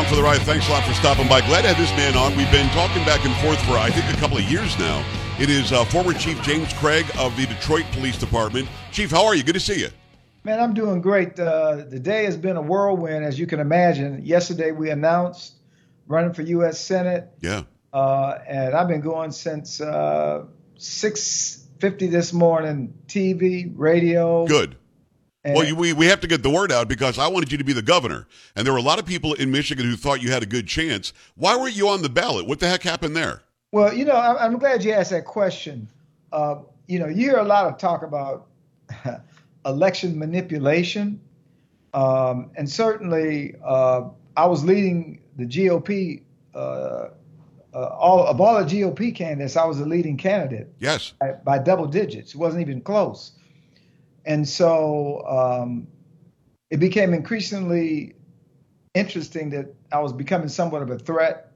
along for the ride. Thanks a lot for stopping by. Glad to have this man on. We've been talking back and forth for, I think, a couple of years now. It is uh, former Chief James Craig of the Detroit Police Department. Chief, how are you? Good to see you. Man, I'm doing great. Uh, the day has been a whirlwind, as you can imagine. Yesterday, we announced running for U.S. Senate. Yeah. Uh, and I've been going since uh, 6:50 this morning. TV, radio. Good. Well, you, we, we have to get the word out because I wanted you to be the governor. And there were a lot of people in Michigan who thought you had a good chance. Why weren't you on the ballot? What the heck happened there? Well, you know, I'm, I'm glad you asked that question. Uh, you know, you hear a lot of talk about election manipulation. Um, and certainly, uh, I was leading the GOP. Uh, uh, all of all the GOP candidates, I was the leading candidate. Yes. By, by double digits. It wasn't even close. And so um, it became increasingly interesting that I was becoming somewhat of a threat.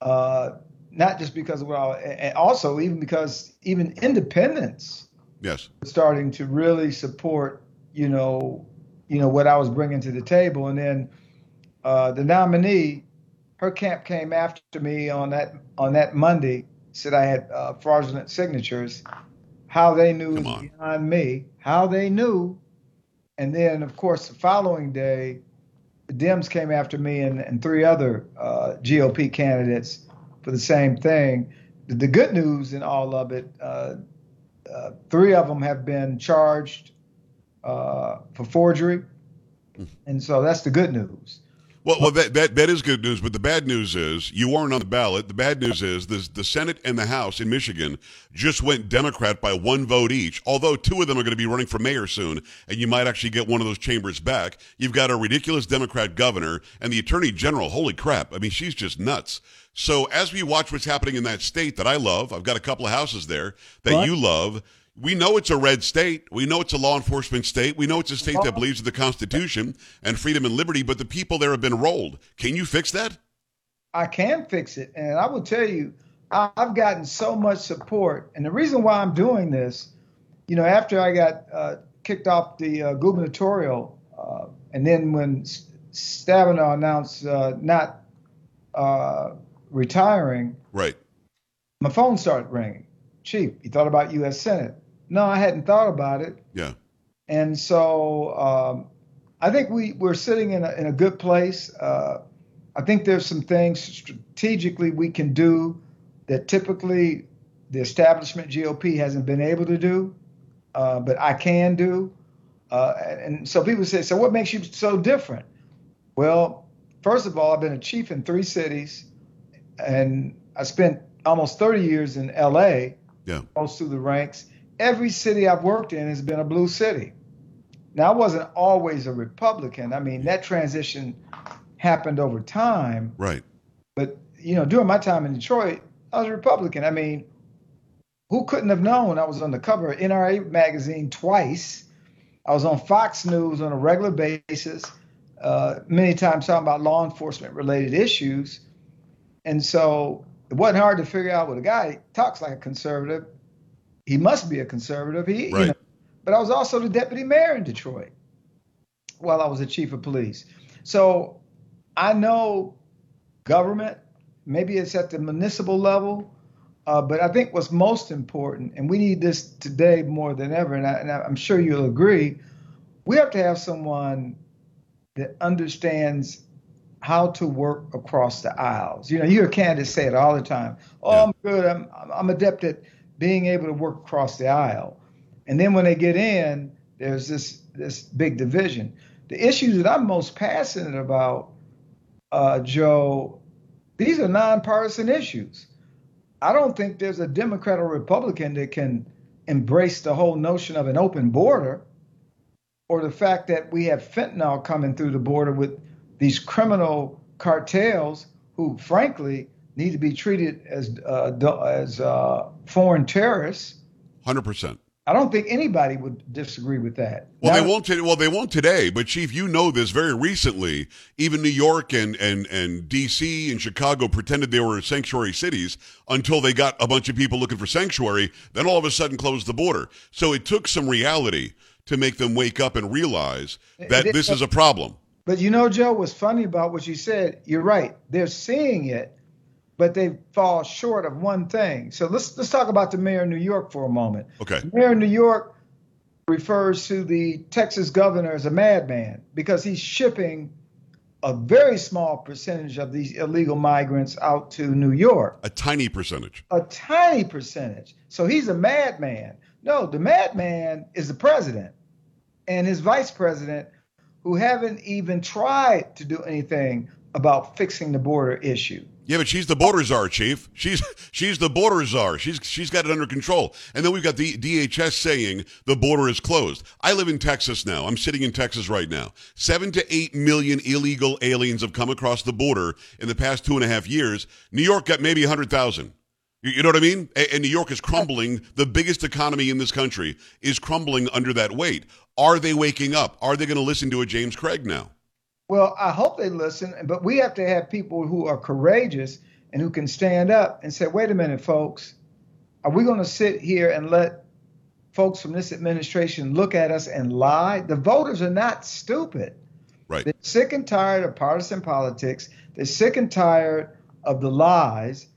Uh, not just because of what I, and also even because even independents yes starting to really support you know you know what I was bringing to the table and then uh, the nominee her camp came after me on that on that Monday said I had uh, fraudulent signatures how they knew beyond me how they knew and then of course the following day the Dems came after me and, and three other uh, GOP candidates for the same thing. The, the good news in all of it, uh, uh, three of them have been charged uh, for forgery, and so that's the good news. Well, well, that, that that is good news, but the bad news is you weren't on the ballot. The bad news is the the Senate and the House in Michigan just went Democrat by one vote each. Although two of them are going to be running for mayor soon, and you might actually get one of those chambers back. You've got a ridiculous Democrat governor and the Attorney General. Holy crap! I mean, she's just nuts. So as we watch what's happening in that state that I love, I've got a couple of houses there that what? you love. We know it's a red state. We know it's a law enforcement state. We know it's a state that believes in the Constitution and freedom and liberty, but the people there have been rolled. Can you fix that? I can fix it. And I will tell you, I've gotten so much support. And the reason why I'm doing this, you know, after I got uh, kicked off the uh, gubernatorial, uh, and then when Stabenow announced uh, not uh, retiring, right, my phone started ringing. Chief, you thought about U.S. Senate? No, I hadn't thought about it. Yeah. And so um, I think we, we're sitting in a, in a good place. Uh, I think there's some things strategically we can do that typically the establishment GOP hasn't been able to do, uh, but I can do. Uh, and so people say, so what makes you so different? Well, first of all, I've been a chief in three cities, and I spent almost 30 years in LA, yeah. most through the ranks every city I've worked in has been a blue city. Now, I wasn't always a Republican. I mean, that transition happened over time. Right. But, you know, during my time in Detroit, I was a Republican. I mean, who couldn't have known I was on the cover of NRA magazine twice? I was on Fox News on a regular basis, uh, many times talking about law enforcement related issues. And so it wasn't hard to figure out what a guy talks like a conservative he must be a conservative. He, right. you know, but I was also the deputy mayor in Detroit while I was the chief of police. So I know government, maybe it's at the municipal level, uh, but I think what's most important, and we need this today more than ever, and, I, am sure you'll agree, we have to have someone that understands how to work across the aisles. You know, you hear candidates say it all the time. Oh, yeah. I'm good. I'm, I'm adept at being able to work across the aisle. And then when they get in, there's this this big division. The issues that I'm most passionate about, uh, Joe, these are nonpartisan issues. I don't think there's a Democrat or Republican that can embrace the whole notion of an open border or the fact that we have fentanyl coming through the border with these criminal cartels who, frankly, need to be treated as uh, as uh, foreign terrorists. Hundred percent. I don't think anybody would disagree with that. Well, now, they won't. T- well, they won't today. But Chief, you know this very recently. Even New York and and and D.C. and Chicago pretended they were sanctuary cities until they got a bunch of people looking for sanctuary. Then all of a sudden closed the border. So it took some reality to make them wake up and realize that this is a problem. But you know, Joe, what's funny about what you said, you're right. They're seeing it, but they fall short of one thing. So let's let's talk about the mayor of New York for a moment. Okay. The mayor of New York refers to the Texas governor as a madman because he's shipping a very small percentage of these illegal migrants out to New York. A tiny percentage. A tiny percentage. So he's a madman. No, the madman is the president and his vice president who haven't even tried to do anything about fixing the border issue. Yeah, but she's the border czar, chief. She's she's the border czar. She's she's got it under control. And then we've got the DHS saying the border is closed. I live in Texas now. I'm sitting in Texas right now. Seven to eight million illegal aliens have come across the border in the past two and a half years. New York got maybe hundred thousand. You know what I mean? And New York is crumbling. The biggest economy in this country is crumbling under that weight. Are they waking up? Are they going to listen to a James Craig now? Well, I hope they listen, but we have to have people who are courageous and who can stand up and say, wait a minute, folks, are we going to sit here and let folks from this administration look at us and lie? The voters are not stupid. Right. They're sick and tired of partisan politics. They're sick and tired of the lies.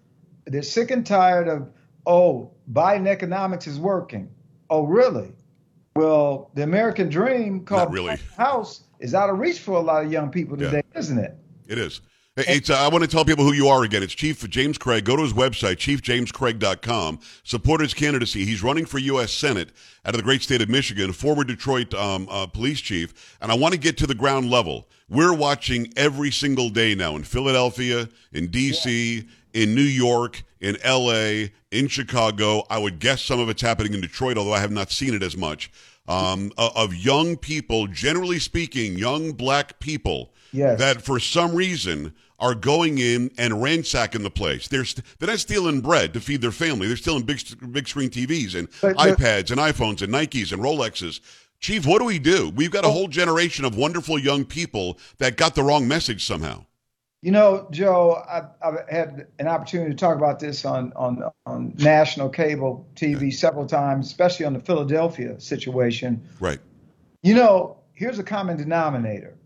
They're sick and tired of, oh, Biden economics is working. Oh, really? Well, the American dream called Not really. House is out of reach for a lot of young people Yeah. today, isn't it? It is. It's, uh, I want to tell people who you are again. It's Chief James Craig. Go to his website, chiefjamescraig.com. Support his candidacy. He's running for U.S. Senate out of the great state of Michigan, former Detroit um, uh, police chief. And I want to get to the ground level. We're watching every single day now in Philadelphia, in D.C., in New York, in L.A., in Chicago. I would guess some of it's happening in Detroit, although I have not seen it as much. Um, of young people, generally speaking, young black people Yes. that for some reason are going in and ransacking the place. They're st- they're not stealing bread to feed their family. They're stealing big big screen TVs and But- but- iPads and iPhones and Nikes and Rolexes. Chief, what do we do? We've got a whole generation of wonderful young people that got the wrong message somehow. You know, Joe, I've, I've had an opportunity to talk about this on, on, on national cable TV several times, especially on the Philadelphia situation. Right. You know, here's a common denominator.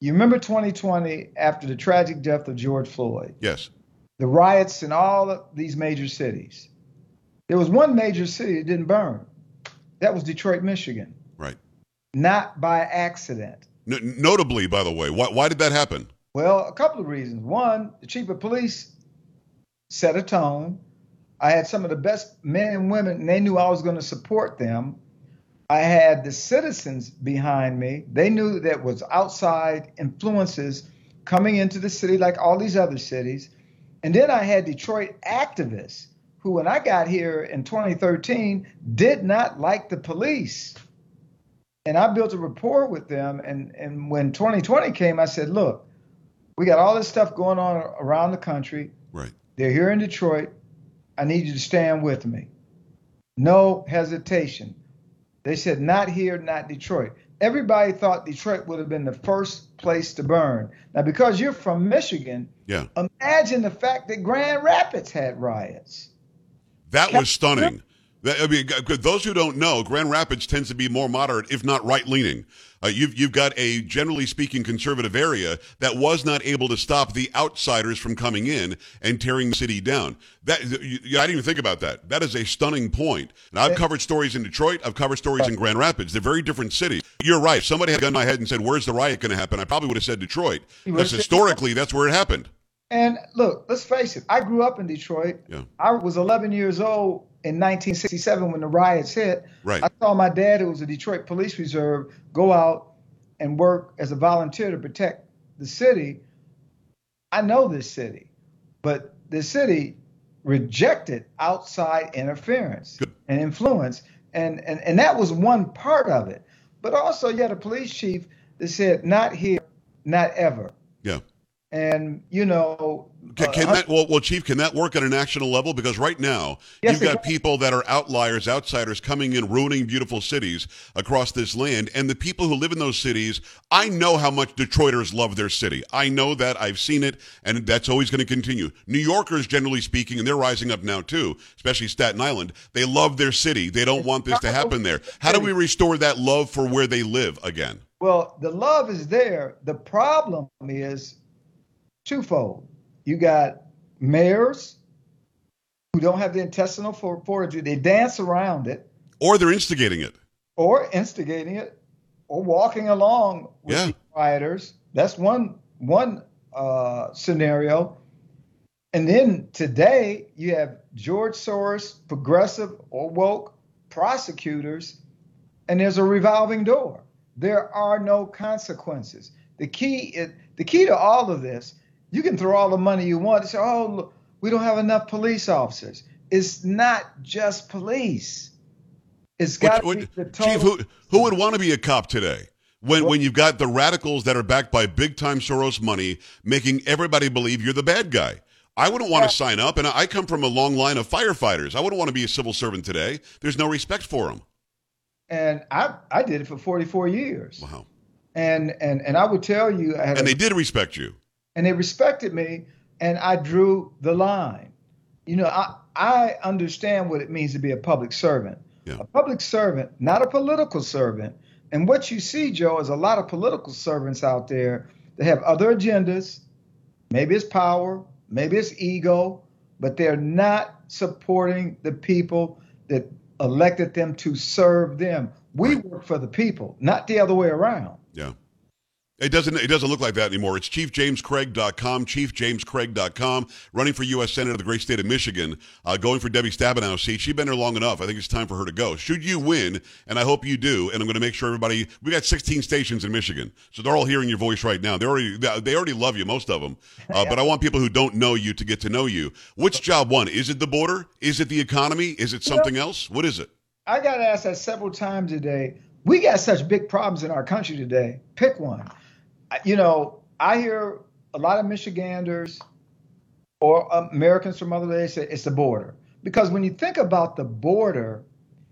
You remember 2020 after the tragic death of George Floyd, Yes. the riots in all of these major cities. There was one major city that didn't burn. That was Detroit, Michigan, Right. not by accident. N- notably, by the way, why, why did that happen? Well, a couple of reasons. One, the chief of police set a tone. I had some of the best men and women, and they knew I was going to support them. I had the citizens behind me. They knew that was outside influences coming into the city like all these other cities. And then I had Detroit activists who, when I got here in 2013, did not like the police. And I built a rapport with them. And, and when 2020 came, I said, look, we got all this stuff going on around the country. Right. They're here in Detroit. I need you to stand with me. No hesitation. They said, not here, not Detroit. Everybody thought Detroit would have been the first place to burn. Now, because you're from Michigan, Yeah. imagine the fact that Grand Rapids had riots. That was stunning. I mean, those who don't know, Grand Rapids tends to be more moderate, if not right leaning. Uh, you've you've got a generally speaking conservative area that was not able to stop the outsiders from coming in and tearing the city down. That you, I didn't even think about that. That is a stunning point. And I've covered stories in Detroit. I've covered stories in Grand Rapids. They're very different cities. You're right. If somebody had a gun to my head and said, "Where's the riot going to happen?" I probably would have said Detroit. Because historically, that's where it happened. And look, let's face it, I grew up in Detroit. Yeah. I was 11 years old in 1967 when the riots hit. Right. I saw my dad, who was a Detroit Police Reserve, go out and work as a volunteer to protect the city. I know this city, but the city rejected outside interference Good. and influence, and, and and that was one part of it. But also, you had a police chief that said, "Not here, not ever." Yeah. And you know, Can, uh, that well, well, Chief? Can that work at a national level? Because right now Yes, you've got people that are outliers, outsiders coming in, ruining beautiful cities across this land, and the people who live in those cities. I know how much Detroiters love their city. I know that. I've seen it, and that's always going to continue. New Yorkers, generally speaking, and they're rising up now too, especially Staten Island. They love their city. They don't want this to happen there. How do we restore that love for where they live again? Well, the love is there. The problem is twofold. You got mayors who don't have the intestinal fortitude. They dance around it. Or they're instigating it. Or instigating it, or walking along with Yeah. the rioters. That's one one uh, scenario. And then today you have George Soros, progressive or woke prosecutors, and there's a revolving door. There are no consequences. The key is the key to all of this. You can throw all the money you want and say, "Oh, look, we don't have enough police officers." It's not just police. It's got to be the total. Chief, who, who would want to be a cop today? When, when you've got the radicals that are backed by big time Soros money making everybody believe you're the bad guy. I wouldn't want to sign up, and I come from a long line of firefighters. I wouldn't want to be a civil servant today. There's no respect for them. and I I did it for 44 years. Wow. And and and I would tell you, I had And a- they did respect you. And they respected me, and I drew the line. You know, I I understand what it means to be a public servant. Yeah. A public servant, not a political servant. And what you see, Joe, is a lot of political servants out there that have other agendas. Maybe it's power, maybe it's ego, but they're not supporting the people that elected them to serve them. We work for the people, not the other way around. Yeah. It doesn't it doesn't look like that anymore. It's chiefjamescraig.com, chiefjamescraig.com, running for U.S. Senate of the great state of Michigan, uh, going for Debbie Stabenow's seat. She's been there long enough. I think it's time for her to go. Should you win, and I hope you do, and I'm going to make sure everybody, we got 16 stations in Michigan, so they're all hearing your voice right now. They already they already love you, most of them. Uh, But I want people who don't know you to get to know you. Which job won? Is it the border? Is it the economy? Is it something else? What is it? I got asked that several times today. We got such big problems in our country today. Pick one. You know, I hear a lot of Michiganders or Americans from other states say it's the border. Because when you think about the border,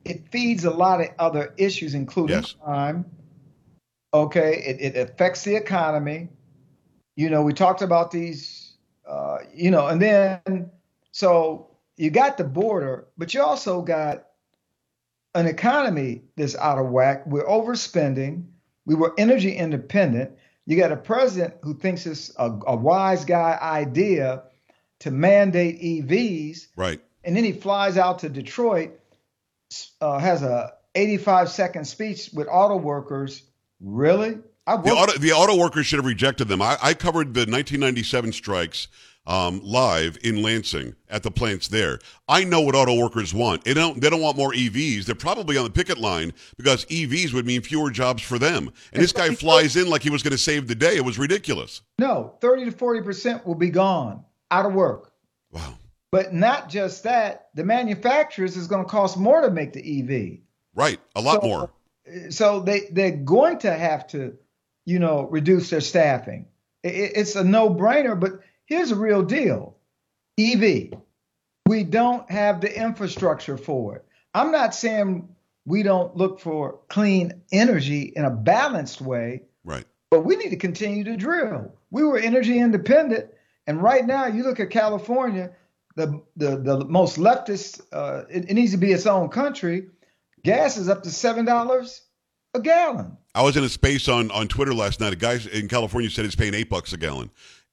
it feeds a lot of other issues, including Yes. crime. Okay, it, it affects the economy. You know, we talked about these, uh, you know, and then so you got the border, but you also got an economy that's out of whack. We're overspending. We were energy independent. You got a president who thinks it's a, a wise guy idea to mandate EVs, Right. and then he flies out to Detroit, uh, has a 85 second speech with auto workers. Really? I The auto, the auto workers should have rejected them. I, I covered the 1997 strikes um, live in Lansing at the plants there. I know what auto workers want. They don't. They don't want more EVs. They're probably on the picket line because EVs would mean fewer jobs for them. And this guy flies in like he was going to save the day. It was ridiculous. no, 30 to 40 percent will be gone out of work. Wow. But not just that, the manufacturers is going to cost more to make the EV. Right. A lot So- more. so they they're going to have to, you know, reduce their staffing. It, it's a no-brainer. But here's a real deal: EV. We don't have the infrastructure for it. I'm not saying we don't look for clean energy in a balanced way, Right. but we need to continue to drill. We were energy independent, and right now you look at California, the the, the most leftist. Uh, it, it needs to be its own country. Gas is up to seven dollars a gallon. I was in a space on, on Twitter last night. A guy in California said he's paying eight bucks a gallon.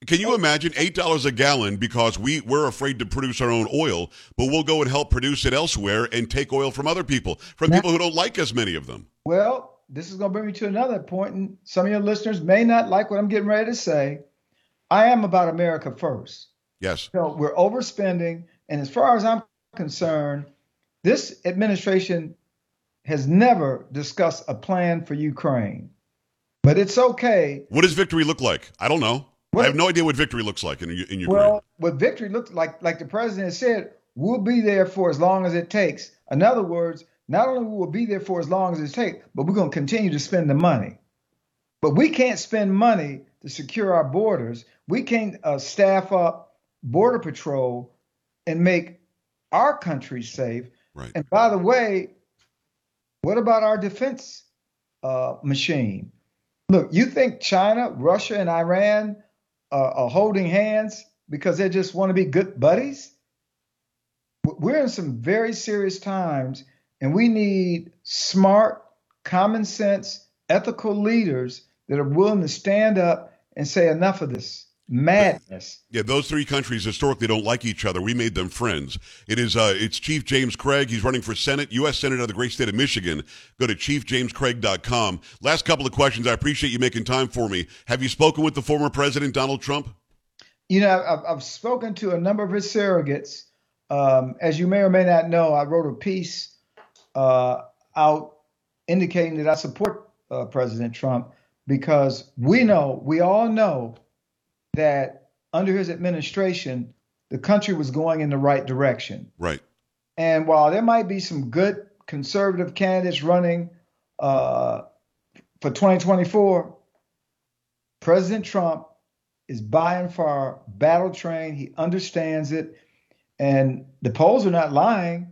Can you oh. imagine eight dollars a gallon because we we're afraid to produce our own oil, but we'll go and help produce it elsewhere and take oil from other people, from Now- people who don't like us, many of them. Well, this is going to bring me to another point, and some of your listeners may not like what I'm getting ready to say. I am about America first. Yes. So we're overspending, and as far as I'm concerned, this administration has never discussed a plan for Ukraine. But it's okay. What does victory look like? I don't know. What- I have no idea what victory looks like in, in Ukraine. Well, what victory looks like, like the president said, we'll be there for as long as it takes. In other words, not only will we be there for as long as it takes, but we're going to continue to spend the money. But we can't spend money to secure our borders. We can't uh, staff up border patrol and make our country safe. right. And by the way, what about our defense uh, machine? Look, you think China, Russia, and Iran uh, are holding hands because they just want to be good buddies? We're in some very serious times, and we need smart, common sense ethical leaders that are willing to stand up and say enough of this madness. Yeah, those three countries historically don't like each other. We made them friends. It is uh, it's Chief James Craig. He's running for Senate, U.S. Senator of the great state of Michigan. Go to chiefjamescraig.com. Last couple of questions. I appreciate you making time for me. Have you spoken with the former president Donald Trump? You know, I've, I've spoken to a number of his surrogates. Um, as you may or may not know, I wrote a piece uh, out indicating that I support uh, President Trump because we know, we all know that under his administration, the country was going in the right direction. Right. And while there might be some good conservative candidates running uh, for 2024, President Trump is by and far battle trained. He understands it. And the polls are not lying.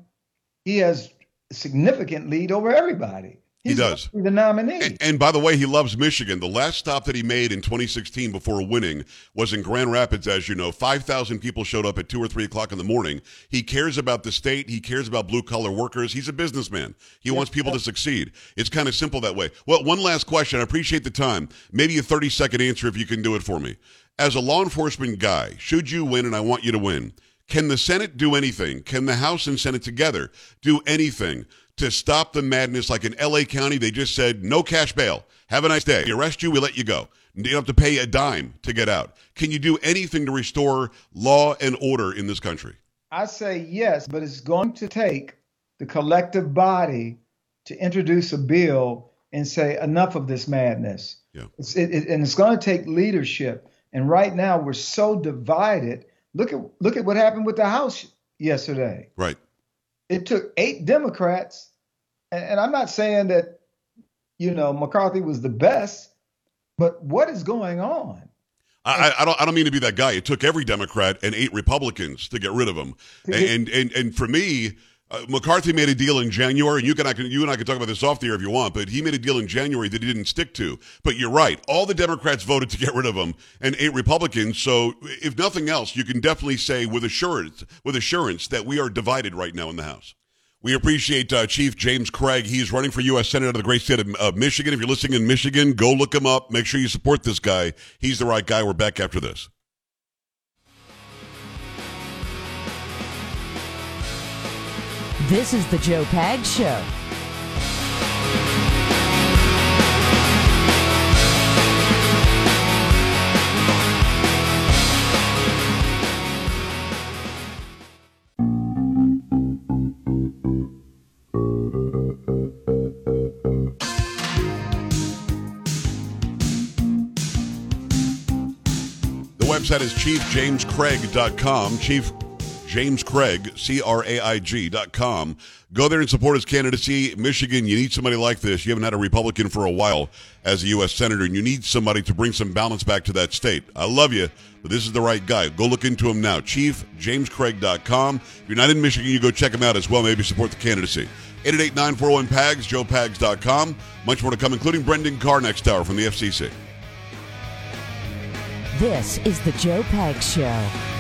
He has a significant lead over everybody. He's he does. The nominee. And, and, by the way, he loves Michigan. The last stop that he made in 2016 before winning was in Grand Rapids, as you know. 5,000 people showed up at 2 or 3 o'clock in the morning. He cares about the state. He cares about blue collar workers. He's a businessman. He yes, wants people yes. to succeed. It's kind of simple that way. Well, one last question. I appreciate the time. Maybe a 30 second answer if you can do it for me. As a law enforcement guy, should you win, and I want you to win, can the Senate do anything? Can the House and Senate together do anything to stop the madness. Like in LA County, they just said, no cash bail. Have a nice day. We arrest you, we let you go. You don't have to pay a dime to get out. Can you do anything to restore law and order in this country? I say yes, but it's going to take the collective body to introduce a bill and say enough of this madness. Yeah. It's, it, it, and it's going to take leadership. And right now we're so divided. Look at look at what happened with the House yesterday. Right. It took eight Democrats and I'm not saying that, you know, McCarthy was the best, but what is going on? I, I, don't. I don't mean to be that guy. It took every Democrat and eight Republicans to get rid of him. And and and for me, uh, McCarthy made a deal in January, and you can I can you and I can talk about this off the air if you want. But he made a deal in January that he didn't stick to. But you're right. All the Democrats voted to get rid of him, and eight Republicans. So if nothing else, you can definitely say with assurance with assurance that we are divided right now in the House. We appreciate uh, Chief James Craig. He's running for U.S. Senator of the great state of Michigan. If you're listening in Michigan, go look him up. Make sure you support this guy. He's the right guy. We're back after this. This is the Joe Pags Show. The website is chiefjamescraig.com. Chief James Craig, C R A I G dot com. Go there and support his candidacy. Michigan, you need somebody like this. You haven't had a Republican for a while as a U.S. Senator, and you need somebody to bring some balance back to that state. I love you, but this is the right guy. Go look into him now. ChiefJamesCraig.com. If you're not in Michigan, you go check him out as well. Maybe support the candidacy. 888-941-PAGS, joepags.com. Much more to come, including Brendan Carr next hour from the FCC. This is the Joe Pags Show.